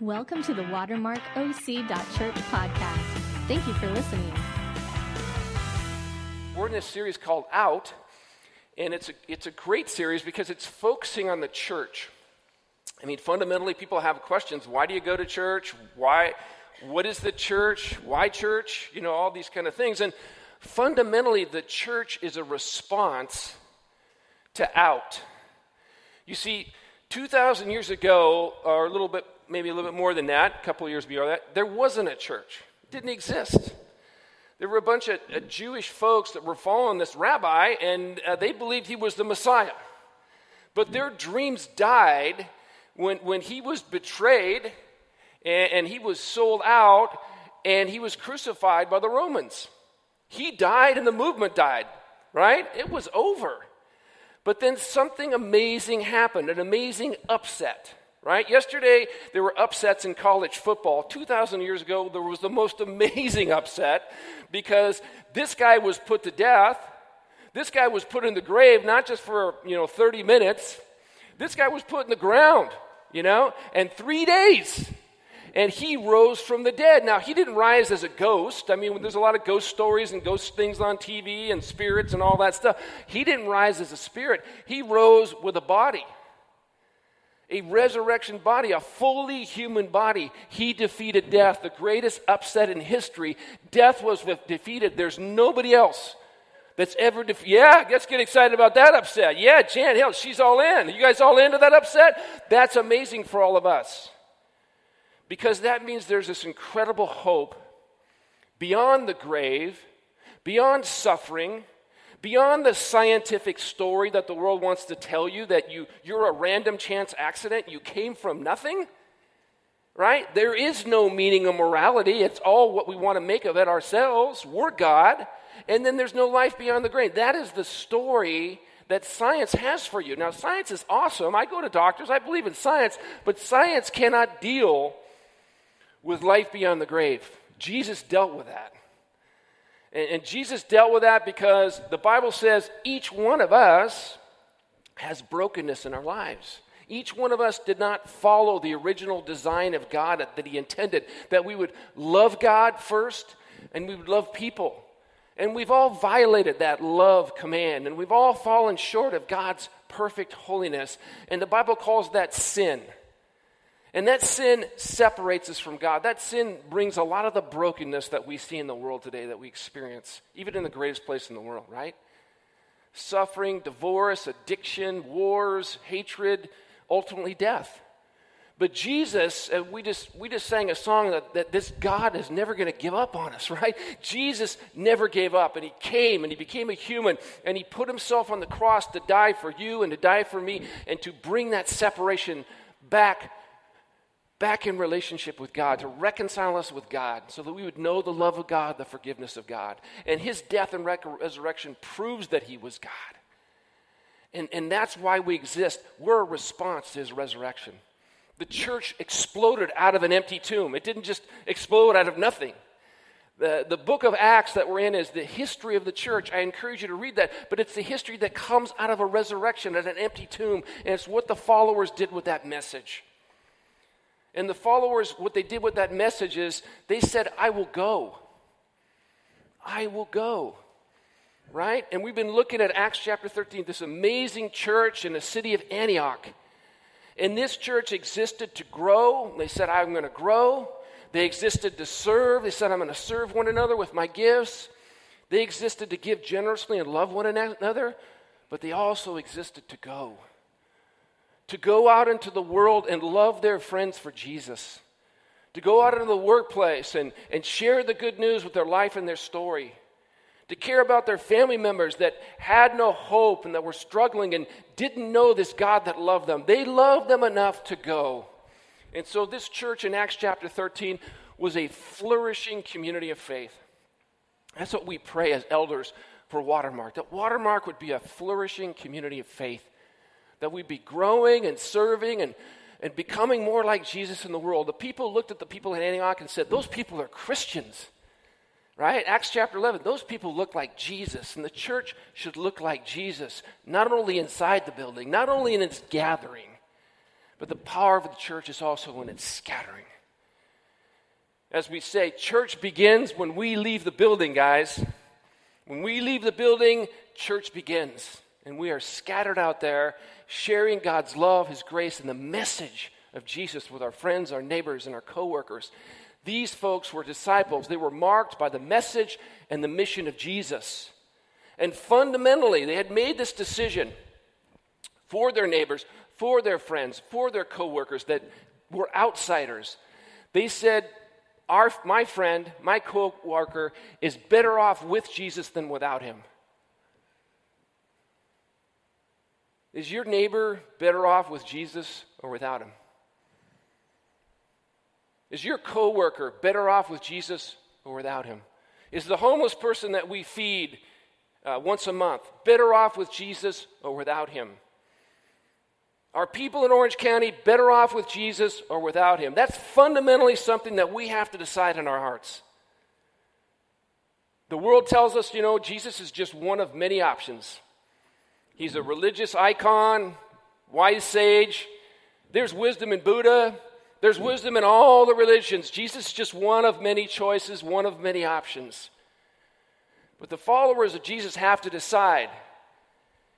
Welcome to the watermarkoc.church podcast. Thank you for listening. We're in this series called Out, and it's a, it's a great series because it's focusing on the church. I mean, fundamentally, people have questions. Why do you go to church? Why? What is the church? Why church? You know, all these kind of things. And fundamentally, the church is a response to out. You see, 2,000 years ago, or a little bit, maybe a little bit more than that, a couple of years before that, there wasn't a church. It didn't exist. There were a bunch of uh, Jewish folks that were following this rabbi, and uh, they believed he was the Messiah. But their dreams died when, when he was betrayed and, and he was sold out and he was crucified by the Romans. He died and the movement died, right? It was over. But then something amazing happened, an amazing upset, right? Yesterday, there were upsets in college football. 2,000 years ago, there was the most amazing upset because this guy was put to death. This guy was put in the grave not just for, you know, 30 minutes. This guy was put in the ground, you know, and three days and he rose from the dead. Now, he didn't rise as a ghost. I mean, there's a lot of ghost stories and ghost things on TV and spirits and all that stuff. He didn't rise as a spirit, he rose with a body. A resurrection body, a fully human body. He defeated death, the greatest upset in history. Death was defeated. There's nobody else that's ever defeated. Yeah, let's get excited about that upset. Yeah, Jan Hill, she's all in. You guys all into that upset? That's amazing for all of us. Because that means there's this incredible hope beyond the grave, beyond suffering, beyond the scientific story that the world wants to tell you that you, you're a random chance accident, you came from nothing. Right? There is no meaning of morality. It's all what we want to make of it ourselves. We're God. And then there's no life beyond the grave. That is the story that science has for you. Now, science is awesome. I go to doctors, I believe in science, but science cannot deal with life beyond the grave. Jesus dealt with that. And, and, Jesus dealt with that because the Bible says each one of us has brokenness in our lives. Each one of us did not follow the original design of God that He intended, that we would love God first and we would love people. And we've all violated that love command, and we've all fallen short of God's perfect holiness. And the Bible calls that sin. And that sin separates us from God. That sin brings a lot of the brokenness that we see in the world today that we experience, even in the greatest place in the world, right? Suffering, divorce, addiction, wars, hatred, ultimately death. But Jesus, uh, we just, we just sang a song that, that this God is never going to give up on us, right? Jesus never gave up, and He came and He became a human, and He put Himself on the cross to die for you and to die for me, and to bring that separation back back in relationship with God, to reconcile us with God, so that we would know the love of God, the forgiveness of God. And his death and resurrection proves that he was God. And, and that's why we exist. We're a response to his resurrection. The church exploded out of an empty tomb, it didn't just explode out of nothing. The, the book of Acts that we're in is the history of the church. I encourage you to read that, but it's the history that comes out of a resurrection at an empty tomb, and it's what the followers did with that message. And the followers, what they did with that message is they said, I will go. I will go. Right? And we've been looking at Acts chapter 13, this amazing church in the city of Antioch. And this church existed to grow. They said, I'm going to grow. They existed to serve. They said, I'm going to serve one another with my gifts. They existed to give generously and love one another. But they also existed to go to go out into the world and love their friends for Jesus, to go out into the workplace and, and share the good news with their life and their story, to care about their family members that had no hope and that were struggling and didn't know this God that loved them. They loved them enough to go. And so, this church in Acts chapter 13 was a flourishing community of faith. That's what we pray as elders for Watermark, that Watermark would be a flourishing community of faith that we'd be growing and serving and, and becoming more like Jesus in the world. The people looked at the people in Antioch and said, Those people are Christians. Right? Acts chapter 11, those people look like Jesus, and the church should look like Jesus, not only inside the building, not only in its gathering, But the power of the church is also in its scattering. As we say, church begins when we leave the building, guys. When we leave the building, church begins. And we are scattered out there sharing God's love, His grace, and the message of Jesus with our friends, our neighbors, and our coworkers. These folks were disciples. They were marked by the message and the mission of Jesus. And fundamentally, they had made this decision for their neighbors, for their friends, for their coworkers that were outsiders. They said, our, my friend, my coworker is better off with Jesus than without him. Is your neighbor better off with Jesus or without him? Is your coworker better off with Jesus or without him? Is the homeless person that we feed uh, once a month better off with Jesus or without him? Are people in Orange County better off with Jesus or without him? That's fundamentally something that we have to decide in our hearts. The world tells us, you know, Jesus is just one of many options. He's a religious icon, wise sage. There's wisdom in Buddha. There's wisdom in all the religions. Jesus is just one of many choices, one of many options. But the followers of Jesus have to decide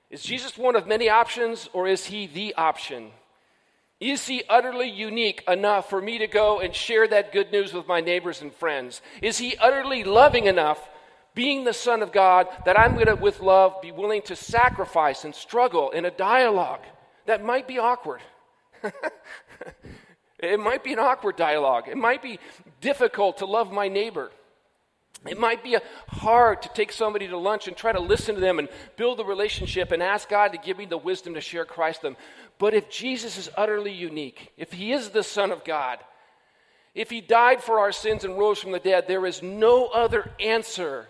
is Jesus one of many options, or is he the option? Is he utterly unique enough for me to go and share that good news with my neighbors and friends? Is he utterly loving enough, being the Son of God, that I'm going to, with love, be willing to sacrifice and struggle in a dialogue that might be awkward? it might be an awkward dialogue. It might be difficult to love my neighbor. It might be hard to take somebody to lunch and try to listen to them and build a relationship and ask God to give me the wisdom to share Christ with them. But if Jesus is utterly unique, if he is the Son of God, if he died for our sins and rose from the dead, there is no other answer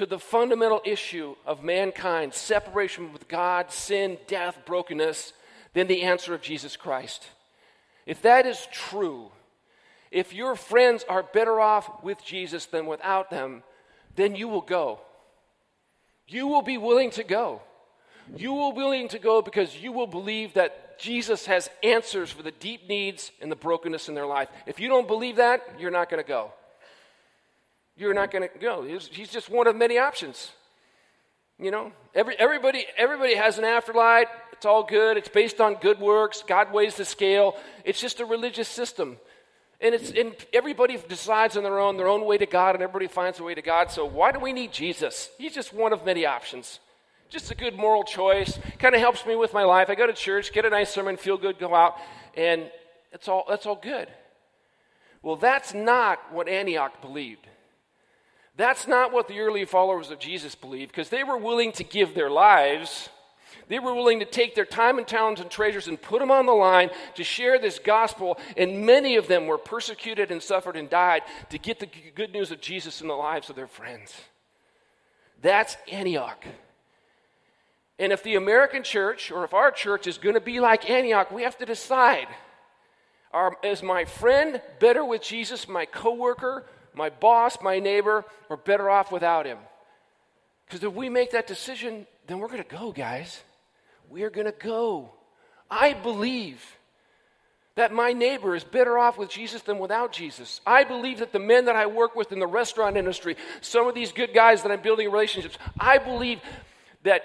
to the fundamental issue of mankind separation with God, sin, death, brokenness, than the answer of Jesus Christ. If that is true, if your friends are better off with Jesus than without them, then you will go. You will be willing to go. You will be willing to go because you will believe that Jesus has answers for the deep needs and the brokenness in their life. If you don't believe that, you're not going to go. You're not going to go. He's, just one of many options. You know, every, everybody, everybody has an afterlife. It's all good. It's based on good works. God weighs the scale. It's just a religious system. And, it's, and everybody decides on their own, their own way to God, and everybody finds a way to God. So why do we need Jesus? He's just one of many options. Just a good moral choice. Kind of helps me with my life. I go to church, get a nice sermon, feel good, go out, and it's all, that's all good. Well, that's not what Antioch believed. That's not what the early followers of Jesus believed, because they were willing to give their lives they were willing to take their time and talents and treasures and put them on the line to share this gospel, and many of them were persecuted and suffered and died to get the good news of Jesus in the lives of their friends. That's Antioch. And if the American church, or if our church is going to be like Antioch, we have to decide are, is my friend better with Jesus, my coworker, my boss, my neighbor, or better off without him? Because if we make that decision, then we're going to go, guys we're going to go. I believe that my neighbor is better off with Jesus than without Jesus. I believe that the men that I work with in the restaurant industry, some of these good guys that I'm building relationships, I believe that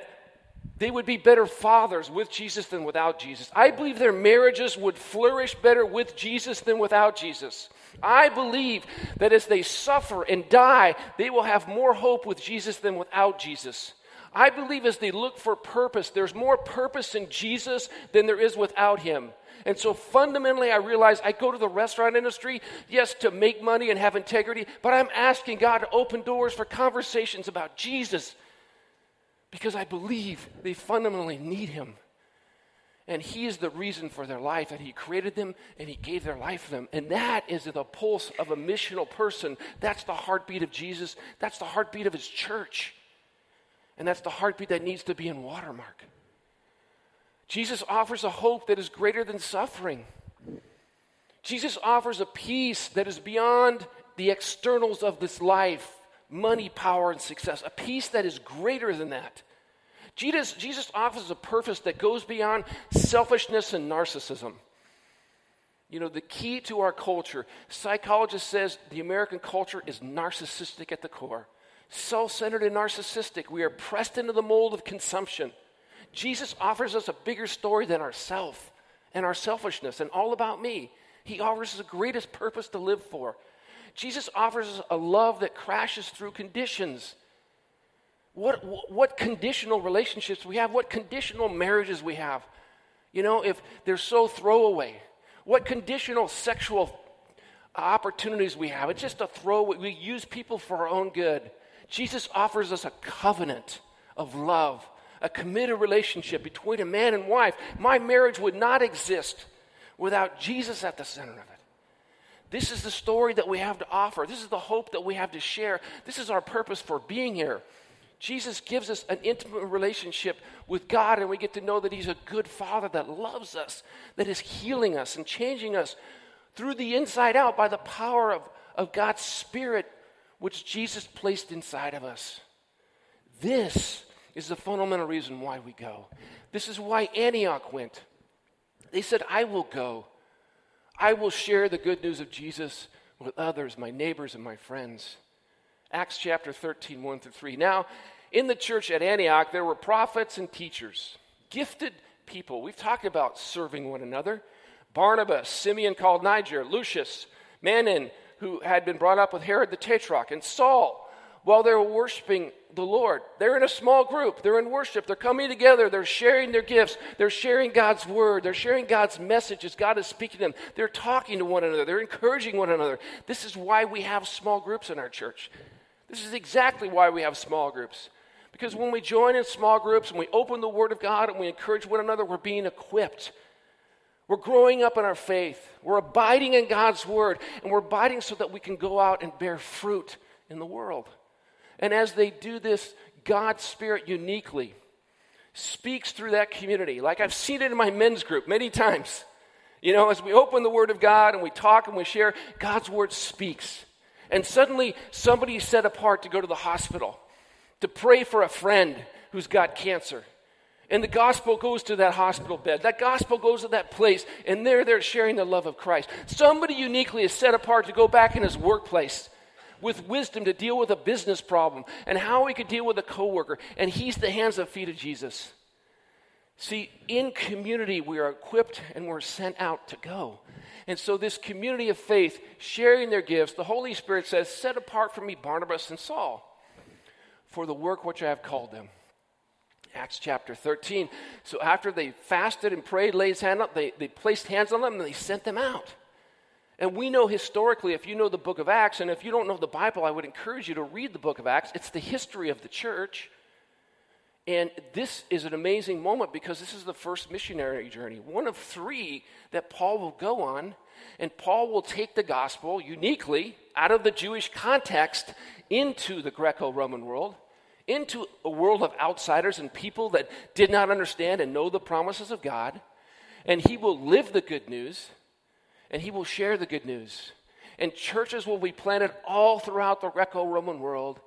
they would be better fathers with Jesus than without Jesus. I believe their marriages would flourish better with Jesus than without Jesus. I believe that as they suffer and die, they will have more hope with Jesus than without Jesus. I believe as they look for purpose, there's more purpose in Jesus than there is without him. And so fundamentally, I realize I go to the restaurant industry, yes, to make money and have integrity, but I'm asking God to open doors for conversations about Jesus because I believe they fundamentally need him. And he is the reason for their life, and he created them and he gave their life for them. And that is the pulse of a missional person. That's the heartbeat of Jesus, that's the heartbeat of his church. And that's the heartbeat that needs to be in Watermark. Jesus offers a hope that is greater than suffering. Jesus offers a peace that is beyond the externals of this life money, power, and success. A peace that is greater than that. Jesus, Jesus offers a purpose that goes beyond selfishness and narcissism. You know, the key to our culture, psychologist says the American culture is narcissistic at the core. Self centered and narcissistic. We are pressed into the mold of consumption. Jesus offers us a bigger story than ourself and our selfishness and all about me. He offers us the greatest purpose to live for. Jesus offers us a love that crashes through conditions. What, what conditional relationships we have, what conditional marriages we have. You know, if they're so throwaway, what conditional sexual opportunities we have. It's just a throwaway. We use people for our own good. Jesus offers us a covenant of love, a committed relationship between a man and wife. My marriage would not exist without Jesus at the center of it. This is the story that we have to offer. This is the hope that we have to share. This is our purpose for being here. Jesus gives us an intimate relationship with God, and we get to know that He's a good Father that loves us, that is healing us and changing us through the inside out by the power of, of God's Spirit, which Jesus placed inside of us. This is the fundamental reason why we go. This is why Antioch went. They said, I will go. I will share the good news of Jesus with others, my neighbors, and my friends. Acts chapter 13, 1 through 3. Now, in the church at Antioch, there were prophets and teachers, gifted people. We've talked about serving one another. Barnabas, Simeon called Niger, Lucius, Manaen, who had been brought up with Herod the Tetrarch, and Saul, while they're worshiping the Lord. They're in a small group, they're in worship, they're coming together, they're sharing their gifts, they're sharing God's word, they're sharing God's messages. God is speaking to them. They're talking to one another, they're encouraging one another. This is why we have small groups in our church. This is exactly why we have small groups. Because when we join in small groups and we open the Word of God and we encourage one another, we're being equipped. We're growing up in our faith. We're abiding in God's Word, and we're abiding so that we can go out and bear fruit in the world. And as they do this, God's Spirit uniquely speaks through that community. Like I've seen it in my men's group many times. You know, as we open the Word of God and we talk and we share, God's Word speaks. And suddenly somebody is set apart to go to the hospital to pray for a friend who's got cancer. And the gospel goes to that hospital bed. That gospel goes to that place, and there they're sharing the love of Christ. Somebody uniquely is set apart to go back in his workplace with wisdom to deal with a business problem and how he could deal with a coworker. And he's the hands and feet of Jesus. See, in community, we are equipped and we're sent out to go. And so, this community of faith, sharing their gifts, the Holy Spirit says, Set apart for me Barnabas and Saul for the work which I have called them. Acts chapter 13. So, after they fasted and prayed, laid hands up, they, they placed hands on them and they sent them out. And we know historically, if you know the book of Acts, and if you don't know the Bible, I would encourage you to read the book of Acts. It's the history of the church. And this is an amazing moment because this is the first missionary journey, one of three that Paul will go on. And Paul will take the gospel uniquely out of the Jewish context into the Greco Roman world, into a world of outsiders and people that did not understand and know the promises of God. And he will live the good news and he will share the good news. And churches will be planted all throughout the Greco Roman world.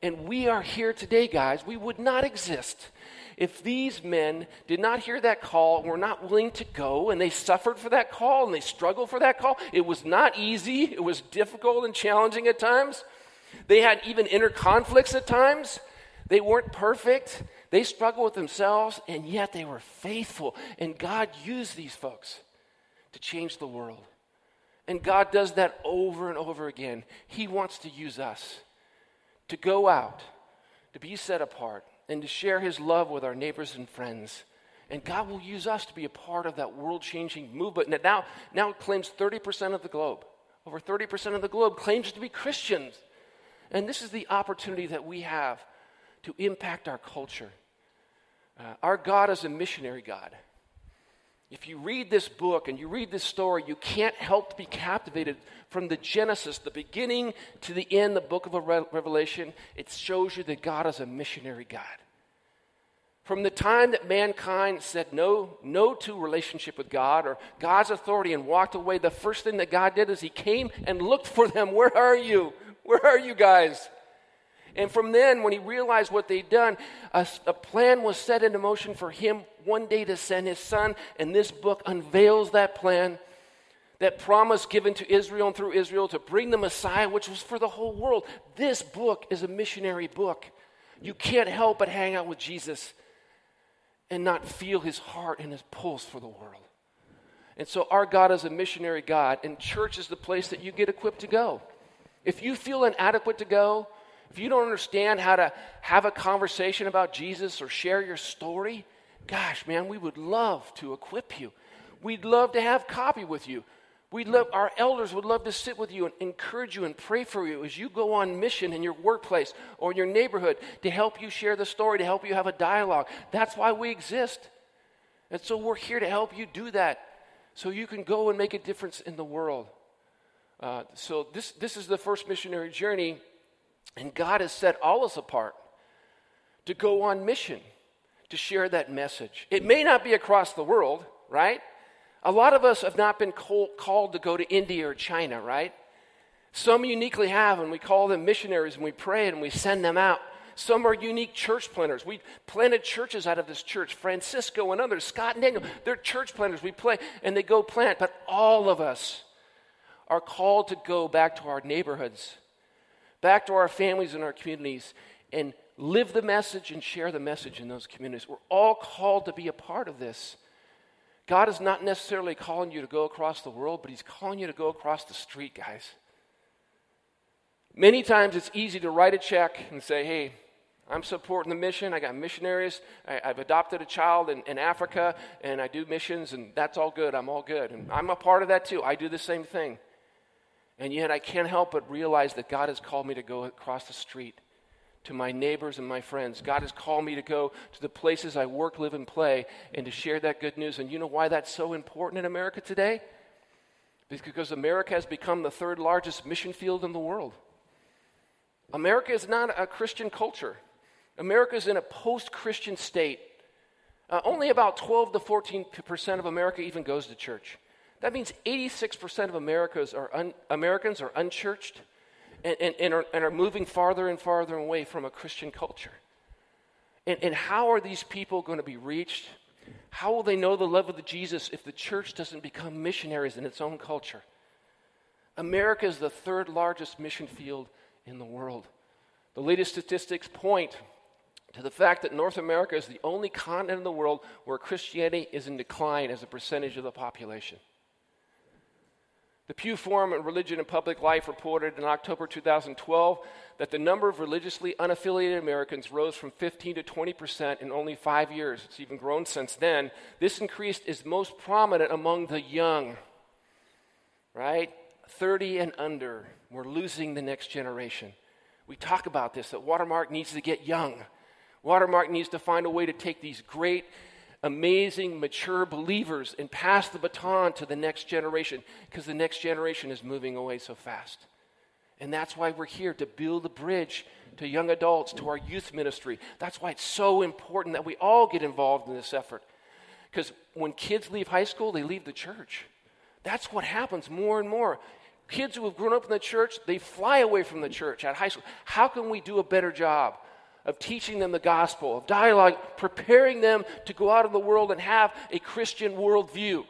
And we are here today, guys. We would not exist if these men did not hear that call were not willing to go and they suffered for that call and they struggled for that call. It was not easy, it was difficult and challenging at times. They had even inner conflicts at times. They weren't perfect. They struggled with themselves, and yet they were faithful. And God used these folks to change the world. And God does that over and over again. He wants to use us to go out, to be set apart, and to share His love with our neighbors and friends. And God will use us to be a part of that world changing movement. And now, now claims 30% of the globe. Over 30% of the globe claims to be Christians. And this is the opportunity that we have to impact our culture. Uh, our God is a missionary God. If you read this book and you read this story, you can't help to be captivated from the Genesis, the beginning to the end, the book of Revelation. It shows you that God is a missionary God. From the time that mankind said no, no to relationship with God or God's authority and walked away, the first thing that God did is He came and looked for them. Where are you? Where are you guys? And from then, when he realized what they'd done, a, a, plan was set into motion for him one day to send his son, and this book unveils that plan that promise given to Israel and through Israel to bring the Messiah, which was for the whole world. This book is a missionary book. You can't help but hang out with Jesus and not feel his heart and his pulse for the world. And so, our God is a missionary God, and church is the place that you get equipped to go. If you feel inadequate to go, if you don't understand how to have a conversation about Jesus or share your story, gosh, man, we would love to equip you. We'd love to have coffee with you. We'd love, our elders would love to sit with you and encourage you and pray for you as you go on mission in your workplace or in your neighborhood to help you share the story, to help you have a dialogue. That's why we exist. And so we're here to help you do that so you can go and make a difference in the world. Uh, so this, this is the first missionary journey, and God has set all us apart to go on mission to share that message. It may not be across the world, right? A lot of us have not been called to go to India or China, right? Some uniquely have, and we call them missionaries, and we pray and we send them out. Some are unique church planters. We planted churches out of this church. Francisco and others, Scott and Daniel, they're church planters. We play and they go plant. But all of us are called to go back to our neighborhoods, back to our families and our communities, and live the message and share the message in those communities. We're all called to be a part of this. God is not necessarily calling you to go across the world, but He's calling you to go across the street, guys. Many times it's easy to write a check and say, hey, I'm supporting the mission. I got missionaries. I, have adopted a child in, in, Africa, and I do missions, and that's all good. I'm all good. And I'm a part of that too. I do the same thing. And yet I can't help but realize that God has called me to go across the street to my neighbors and my friends. God has called me to go to the places I work, live, and play and to share that good news. And you know why that's so important in America today? Because America has become the third largest mission field in the world. America is not a Christian culture. America is in a post Christian state. Uh, only about 12 to 14 percent of America even goes to church. That means 86 percent of Americans are, un- Americans are unchurched and, and, and, are, and are moving farther and farther away from a Christian culture. And, and how are these people going to be reached? How will they know the love of the Jesus if the church doesn't become missionaries in its own culture? America is the third largest mission field in the world. The latest statistics point to the fact that North America is the only continent in the world where Christianity is in decline as a percentage of the population. The Pew Forum on Religion and Public Life reported in October 2012 that the number of religiously unaffiliated Americans rose from 15 to 20 percent in only five years. It's even grown since then. This increase is most prominent among the young, right? 30 and under. We're losing the next generation. We talk about this that Watermark needs to get young. Watermark needs to find a way to take these great amazing, mature believers and pass the baton to the next generation because the next generation is moving away so fast. And that's why we're here to build a bridge to young adults, to our youth ministry. That's why it's so important that we all get involved in this effort. Because when kids leave high school, they leave the church. That's what happens more and more. Kids who have grown up in the church, they fly away from the church at high school. How can we do a better job of teaching them the gospel, of dialogue, preparing them to go out in the world and have a Christian worldview,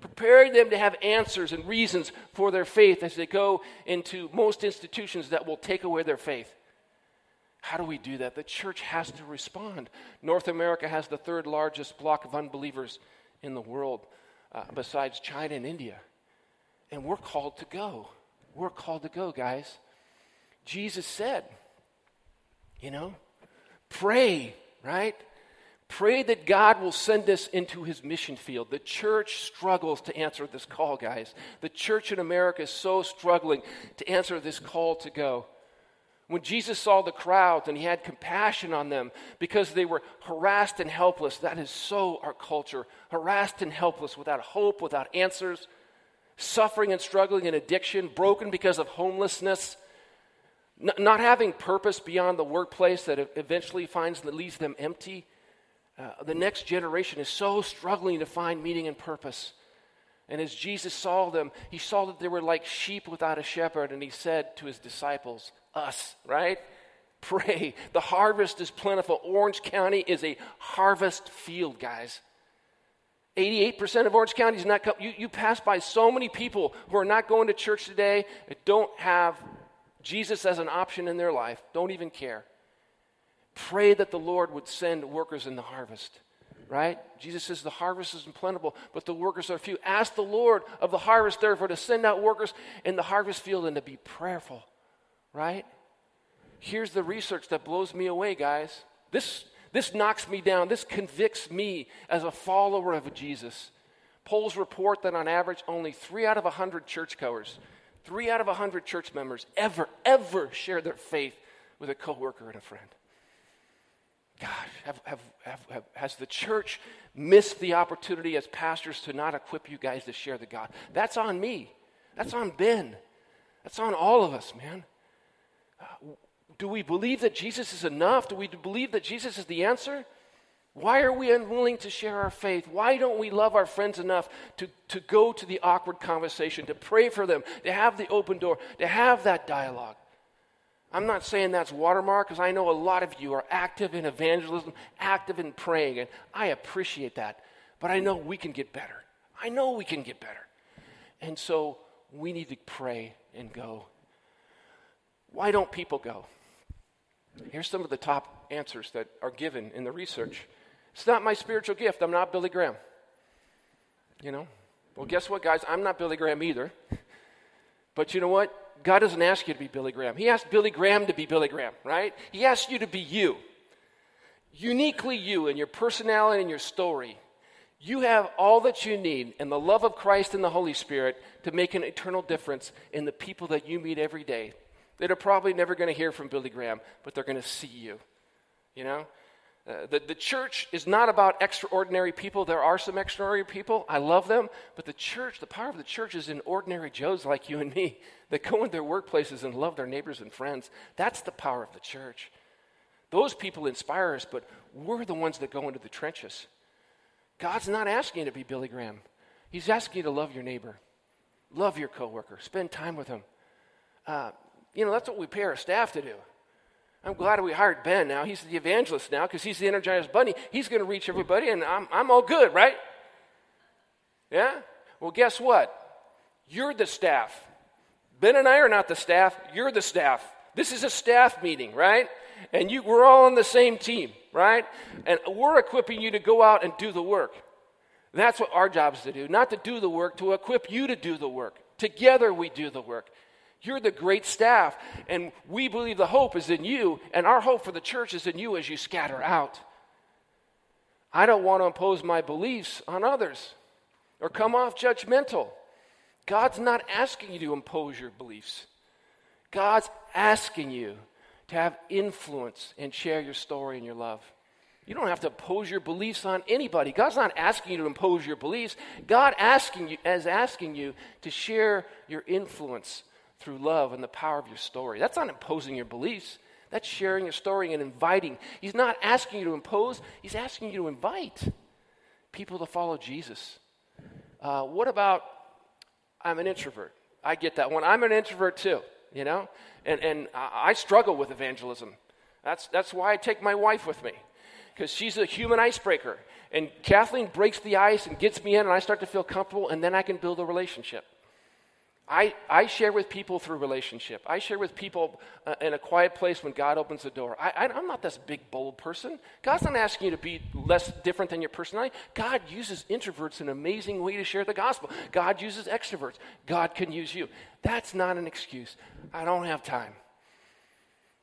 preparing them to have answers and reasons for their faith as they go into most institutions that will take away their faith. How do we do that? The church has to respond. North America has the third largest block of unbelievers in the world, uh, besides China and India. And we're called to go. We're called to go, guys. Jesus said, you know, Pray, right? Pray that God will send us into his mission field. The church struggles to answer this call, guys. The church in America is so struggling to answer this call to go. When Jesus saw the crowds and he had compassion on them because they were harassed and helpless, that is so our culture. Harassed and helpless, without hope, without answers, suffering and struggling in addiction, broken because of homelessness not having purpose beyond the workplace that eventually finds that leaves them empty. Uh, the next generation is so struggling to find meaning and purpose. And as Jesus saw them, he saw that they were like sheep without a shepherd, and he said to his disciples, Us, right? Pray. The harvest is plentiful. Orange County is a harvest field, guys. 88% of Orange County is not. You, you pass by so many people who are not going to church today don't have Jesus as an option in their life, don't even care. Pray that the Lord would send workers in the harvest, right? Jesus says the harvest is plentiful, but the workers are few. Ask the Lord of the harvest, therefore, to send out workers in the harvest field and to be prayerful, right? Here's the research that blows me away, guys. This, this knocks me down. This convicts me as a follower of Jesus. Polls report that on average, only three out of a 100 churchgoers, three out of a 100 church members ever, ever share their faith with a coworker and a friend. Gosh, have, have, have, has the church missed the opportunity as pastors to not equip you guys to share the God? That's on me. That's on Ben. That's on all of us, man. Uh, do we believe that Jesus is enough? Do we believe that Jesus is the answer? Why are we unwilling to share our faith? Why don't we love our friends enough to, to go to the awkward conversation, to pray for them, to have the open door, to have that dialogue? I'm not saying that's watermark because I know a lot of you are active in evangelism, active in praying, and I appreciate that. But I know we can get better. I know we can get better. And so we need to pray and go. Why don't people go? Here's some of the top answers that are given in the research. It's not my spiritual gift. I'm not Billy Graham. You know? Well, guess what, guys? I'm not Billy Graham either. But you know what? God doesn't ask you to be Billy Graham. He asked Billy Graham to be Billy Graham, right? He asked you to be you. Uniquely you and your personality and your story. You have all that you need and the love of Christ and the Holy Spirit to make an eternal difference in the people that you meet every day that are probably never going to hear from Billy Graham, but they're going to see you. You know? Uh, the, the church is not about extraordinary people. There are some extraordinary people. I love them. But the church, the power of the church is in ordinary Joes like you and me that go in their workplaces and love their neighbors and friends. That's the power of the church. Those people inspire us, but we're the ones that go into the trenches. God's not asking you to be Billy Graham. He's asking you to love your neighbor, love your coworker, spend time with him. Uh, you know, that's what we pay our staff to do. I'm glad we hired Ben now. He's the evangelist now because he's the energized bunny. He's going to reach everybody, and I'm, I'm all good, right? Yeah? Well, guess what? You're the staff. Ben and I are not the staff. You're the staff. This is a staff meeting, right? And you, we're all on the same team, right? And we're equipping you to go out and do the work. That's what our job is to do, not to do the work, to equip you to do the work. Together we do the work. You're the great staff, and we believe the hope is in you, and our hope for the church is in you as you scatter out. I don't want to impose my beliefs on others or come off judgmental. God's not asking you to impose your beliefs. God's asking you to have influence and share your story and your love. You don't have to impose your beliefs on anybody. God's not asking you to impose your beliefs. God asking you is asking you to share your influence through love and the power of your story. That's not imposing your beliefs. That's sharing your story and inviting. He's not asking you to impose, he's asking you to invite people to follow Jesus. Uh, what about I'm an introvert? I get that one. I'm an introvert too, you know? And, and I struggle with evangelism. That's, that's why I take my wife with me, because she's a human icebreaker. And Kathleen breaks the ice and gets me in, and I start to feel comfortable, and then I can build a relationship. I, I share with people through relationship. I share with people uh, in a quiet place when God opens the door. I, I, I'm not this big, bold person. God's not asking you to be less different than your personality. God uses introverts in an amazing way to share the gospel. God uses extroverts. God can use you. That's not an excuse. I don't have time.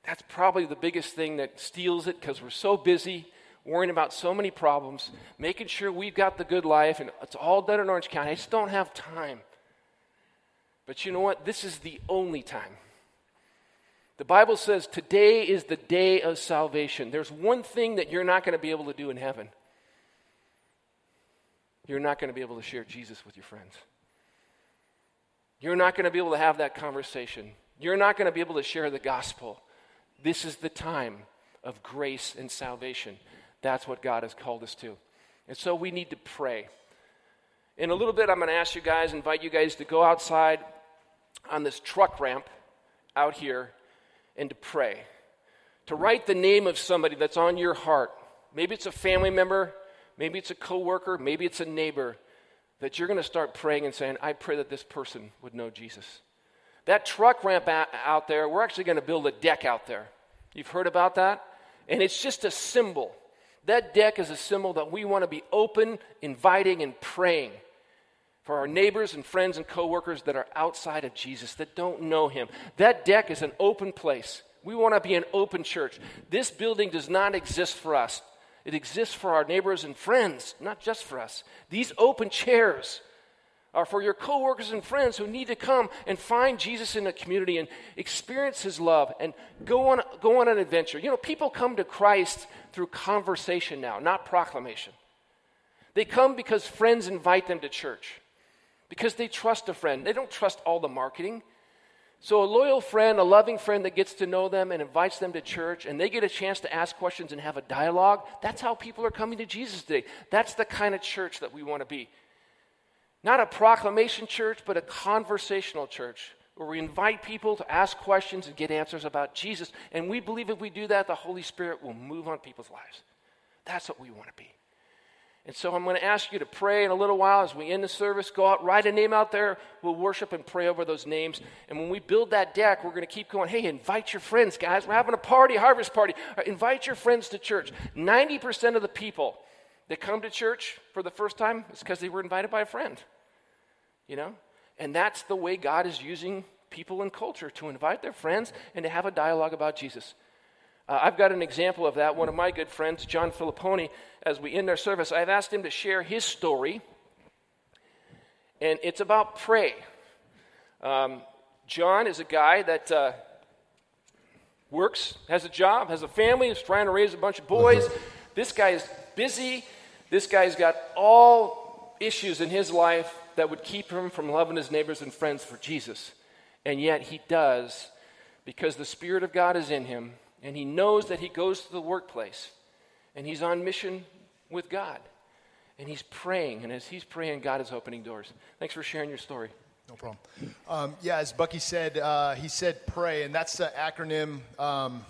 That's probably the biggest thing that steals it because we're so busy worrying about so many problems, making sure we've got the good life, and it's all done in Orange County. I just don't have time. But you know what? This is the only time. The Bible says today is the day of salvation. There's one thing that you're not going to be able to do in heaven you're not going to be able to share Jesus with your friends. You're not going to be able to have that conversation. You're not going to be able to share the gospel. This is the time of grace and salvation. That's what God has called us to. And so we need to pray. In a little bit, I'm going to ask you guys, invite you guys to go outside, on this truck ramp out here and to pray. To write the name of somebody that's on your heart. Maybe it's a family member, maybe it's a coworker, maybe it's a neighbor, that you're going to start praying and saying, I pray that this person would know Jesus. That truck ramp out there, we're actually going to build a deck out there. You've heard about that? And it's just a symbol. That deck is a symbol that we want to be open, inviting, and praying for our neighbors and friends and coworkers that are outside of Jesus, that don't know him. That deck is an open place. We want to be an open church. This building does not exist for us. It exists for our neighbors and friends, not just for us. These open chairs are for your coworkers and friends who need to come and find Jesus in the community and experience his love and go on, go on an adventure. You know, people come to Christ through conversation now, not proclamation. They come because friends invite them to church, because they trust a friend. They don't trust all the marketing. So, a loyal friend, a loving friend that gets to know them and invites them to church, and they get a chance to ask questions and have a dialogue, that's how people are coming to Jesus today. That's the kind of church that we want to be. Not a proclamation church, but a conversational church where we invite people to ask questions and get answers about Jesus. And we believe if we do that, the Holy Spirit will move on people's lives. That's what we want to be. And so I'm going to ask you to pray in a little while as we end the service. Go out, write a name out there. We'll worship and pray over those names. And when we build that deck, we're going to keep going. Hey, invite your friends, guys. We're having a party, harvest party. Uh, invite your friends to church. 90% of the people that come to church for the first time is because they were invited by a friend you know? And that's the way God is using people in culture to invite their friends and to have a dialogue about Jesus. Uh, I've got an example of that. One of my good friends, John Filipponi, as we end our service, I've asked him to share his story, and it's about pray. Um, John is a guy that uh, works, has a job, has a family, is trying to raise a bunch of boys. Mm-hmm. This guy is busy. This guy's got all issues in his life that would keep him from loving his neighbors and friends for Jesus. And yet he does because the Spirit of God is in him and he knows that he goes to the workplace and he's on mission with God. And he's praying, and as he's praying, God is opening doors. Thanks for sharing your story. No problem. Um, yeah, as Bucky said, uh, he said pray, and that's the acronym um,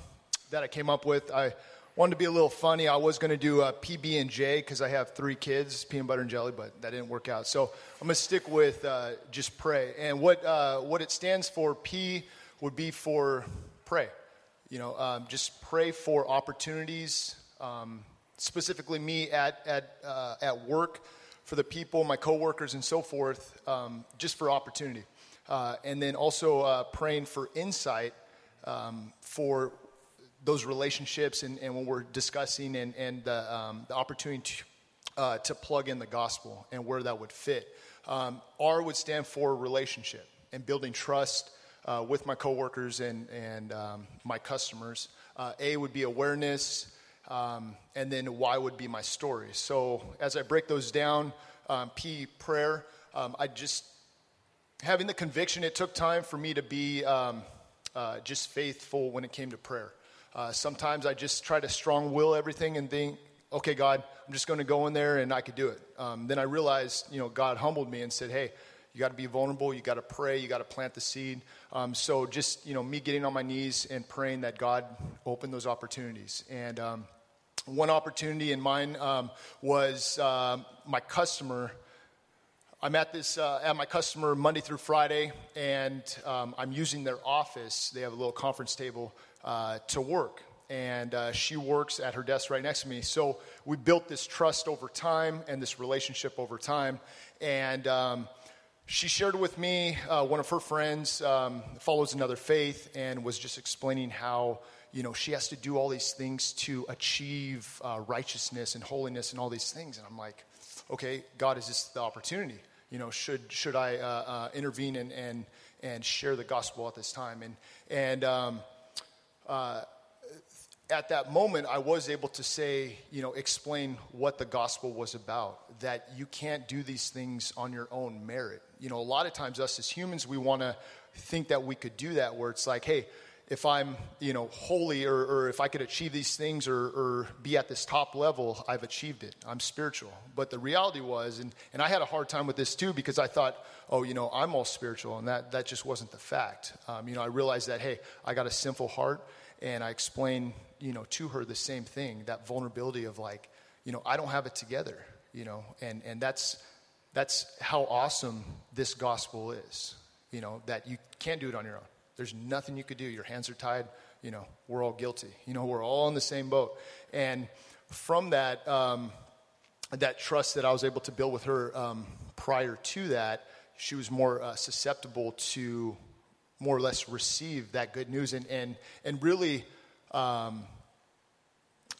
that I came up with. I wanted to be a little funny. I was going to do a PB and J because I have three kids, peanut butter and jelly, but that didn't work out. So I'm going to stick with uh, just pray. And what uh, what it stands for, P would be for pray. You know, um, just pray for opportunities. Um, specifically, me at at uh, at work for the people, my coworkers, and so forth, um, just for opportunity. Uh, and then also uh, praying for insight um, for those relationships and, and when we're discussing and, and the, um, the opportunity to, uh, to plug in the gospel and where that would fit. Um, R would stand for relationship and building trust uh, with my coworkers and, and um, my customers. Uh, A would be awareness, um, and then Y would be my story. So as I break those down, um, P, prayer, um, I just, having the conviction, it took time for me to be uh, just faithful when it came to prayer. Uh, sometimes I just try to strong will everything and think, okay, God, I'm just going to go in there and I could do it. Um, then I realized, you know, God humbled me and said, hey, you got to be vulnerable. You got to pray. You got to plant the seed. Um, so just, you know, me getting on my knees and praying that God open those opportunities. And um, one opportunity in mine um, was uh, my customer. I'm at this uh, at my customer Monday through Friday, and um, I'm using their office. They have a little conference table uh, to work. And uh, she works at her desk right next to me. So we built this trust over time and this relationship over time. And um, she shared with me uh, one of her friends um, follows another faith and was just explaining how you know she has to do all these things to achieve uh, righteousness and holiness and all these things. And i'm like okay god is this the opportunity? You know should should i uh, uh, intervene and, and and share the gospel at this time? And and um, uh, at that moment, I was able to say, you know, explain what the gospel was about, that you can't do these things on your own merit. You know, a lot of times, us as humans, we want to think that we could do that, where it's like, hey, if I'm, you know, holy or, or if I could achieve these things or, or be at this top level, I've achieved it. I'm spiritual. But the reality was, and, and I had a hard time with this too because I thought, oh, you know, I'm all spiritual, and that, that just wasn't the fact. Um, you know, I realized that, hey, I got a sinful heart, and I explained, you know, to her the same thing, that vulnerability of like, you know, I don't have it together, you know, and, and that's, that's how awesome this gospel is, you know, that you can't do it on your own. There's nothing you could do. Your hands are tied. You know, we're all guilty. You know, we're all in the same boat. And from that, um, that trust that I was able to build with her um, prior to that, she was more uh, susceptible to more or less receive that good news and, and, and really, um,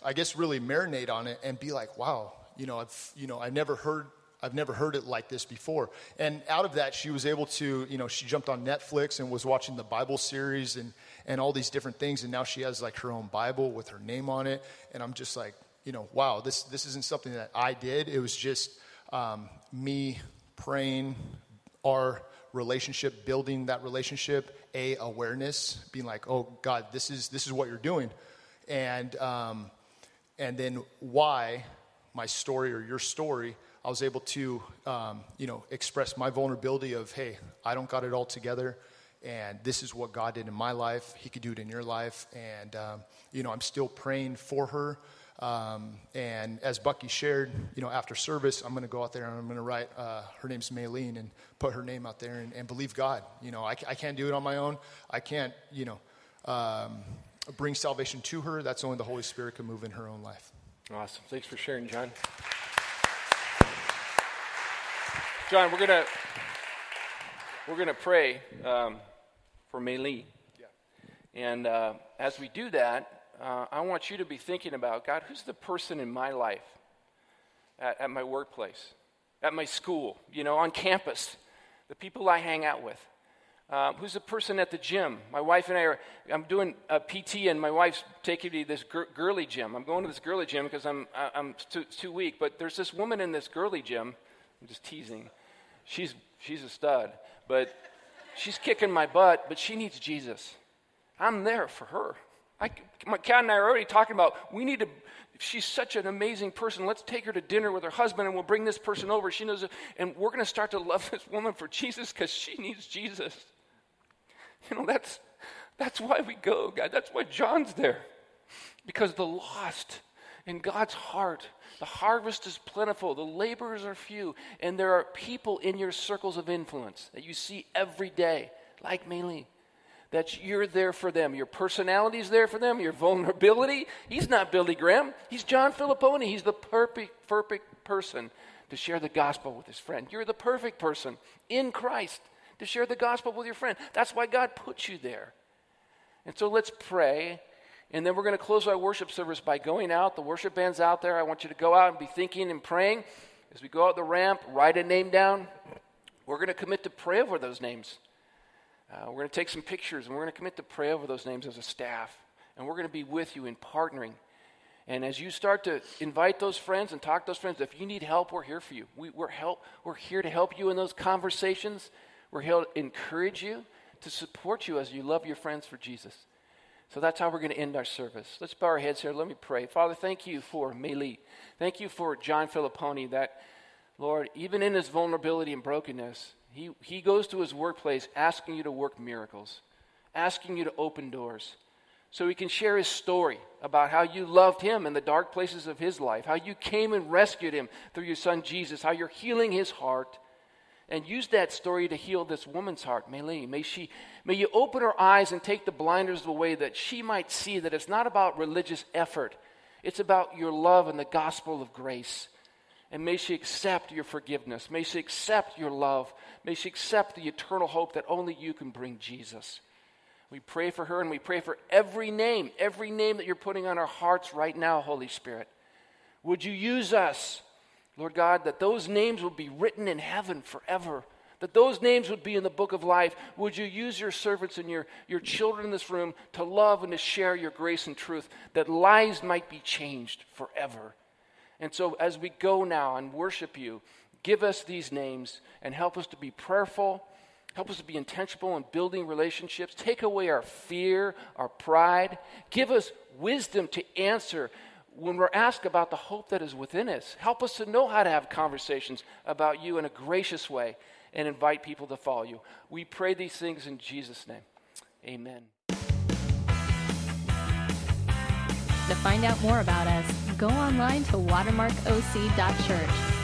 I guess, really marinate on it and be like, wow, you know, I've, you know, I never heard I've never heard it like this before. And out of that, she was able to, you know, she jumped on Netflix and was watching the Bible series and, and all these different things. And now she has like her own Bible with her name on it. And I'm just like, you know, wow, this, this isn't something that I did. It was just um, me praying, our relationship, building that relationship, a awareness, being like, oh God, this is this is what you're doing, and um, and then why my story or your story I was able to, um, you know, express my vulnerability of, hey, I don't got it all together, and this is what God did in my life. He could do it in your life, and um, you know, I'm still praying for her. Um, and as Bucky shared, you know, after service, I'm going to go out there and I'm going to write. Uh, her name's Maylene, and put her name out there and, and believe God. You know, I, I, can't do it on my own. I can't, you know, um, bring salvation to her. That's only the Holy Spirit can move in her own life. Awesome. Thanks for sharing, John. John, we're gonna we're gonna pray um, for Li. Yeah. And uh, as we do that, uh, I want you to be thinking about God. Who's the person in my life, at, at my workplace, at my school, you know, on campus, the people I hang out with? Um, who's the person at the gym? My wife and I are, I'm doing a PT and my wife's taking me to this gir- girly gym. I'm going to this girly gym because I'm, I'm too, too weak. But there's this woman in this girly gym I'm just teasing. She's, she's a stud, but she's kicking my butt, but she needs Jesus. I'm there for her. I, my cat and I are already talking about we need to. She's such an amazing person. Let's take her to dinner with her husband, and we'll bring this person over. She knows, and we're going to start to love this woman for Jesus because she needs Jesus. You know, that's that's why we go, God. That's why John's there, because the lost in God's heart the harvest is plentiful, the laborers are few, and there are people in your circles of influence that you see every day, like Mei that you're there for them. Your personality is there for them, your vulnerability. He's not Billy Graham, he's John Filipponi. He's the perfect, perfect person to share the gospel with his friend. You're the perfect person in Christ to share the gospel with your friend. That's why God put you there. And so let's pray and then we're going to close our worship service by going out. The worship band's out there. I want you to go out and be thinking and praying. As we go out the ramp, write a name down. We're going to commit to pray over those names. Uh, we're going to take some pictures and we're going to commit to pray over those names as a staff. And we're going to be with you in partnering. And as you start to invite those friends and talk to those friends, if you need help, we're here for you. We, are help, we're here to help you in those conversations. We're here to encourage you, to support you as you love your friends for Jesus. So that's how we're going to end our service. Let's bow our heads here. Let me pray. Father, thank you for Li. Thank you for John Filipponi that, Lord, even in his vulnerability and brokenness, he, he goes to his workplace asking you to work miracles, asking you to open doors so he can share his story about how you loved him in the dark places of his life, how you came and rescued him through your son Jesus, how you're healing his heart and use that story to heal this woman's heart, Mei May, she, may you open her eyes and take the blinders away that she might see that it's not about religious effort, it's about your love and the gospel of grace. And may she accept your forgiveness. May she accept your love. May she accept the eternal hope that only you can bring Jesus. We pray for her and we pray for every name, every name that you're putting on our hearts right now, Holy Spirit. Would you use us? Lord God, that those names would be written in heaven forever, that those names would be in the book of life. Would you use your servants and your, your children in this room to love and to share your grace and truth, that lives might be changed forever? And so, as we go now and worship you, give us these names and help us to be prayerful. Help us to be intentional in building relationships. Take away our fear, our pride. Give us wisdom to answer when we're asked about the hope that is within us, help us to know how to have conversations about you in a gracious way and invite people to follow you. We pray these things in Jesus' name. Amen. To find out more about us, go online to watermarkoc.church.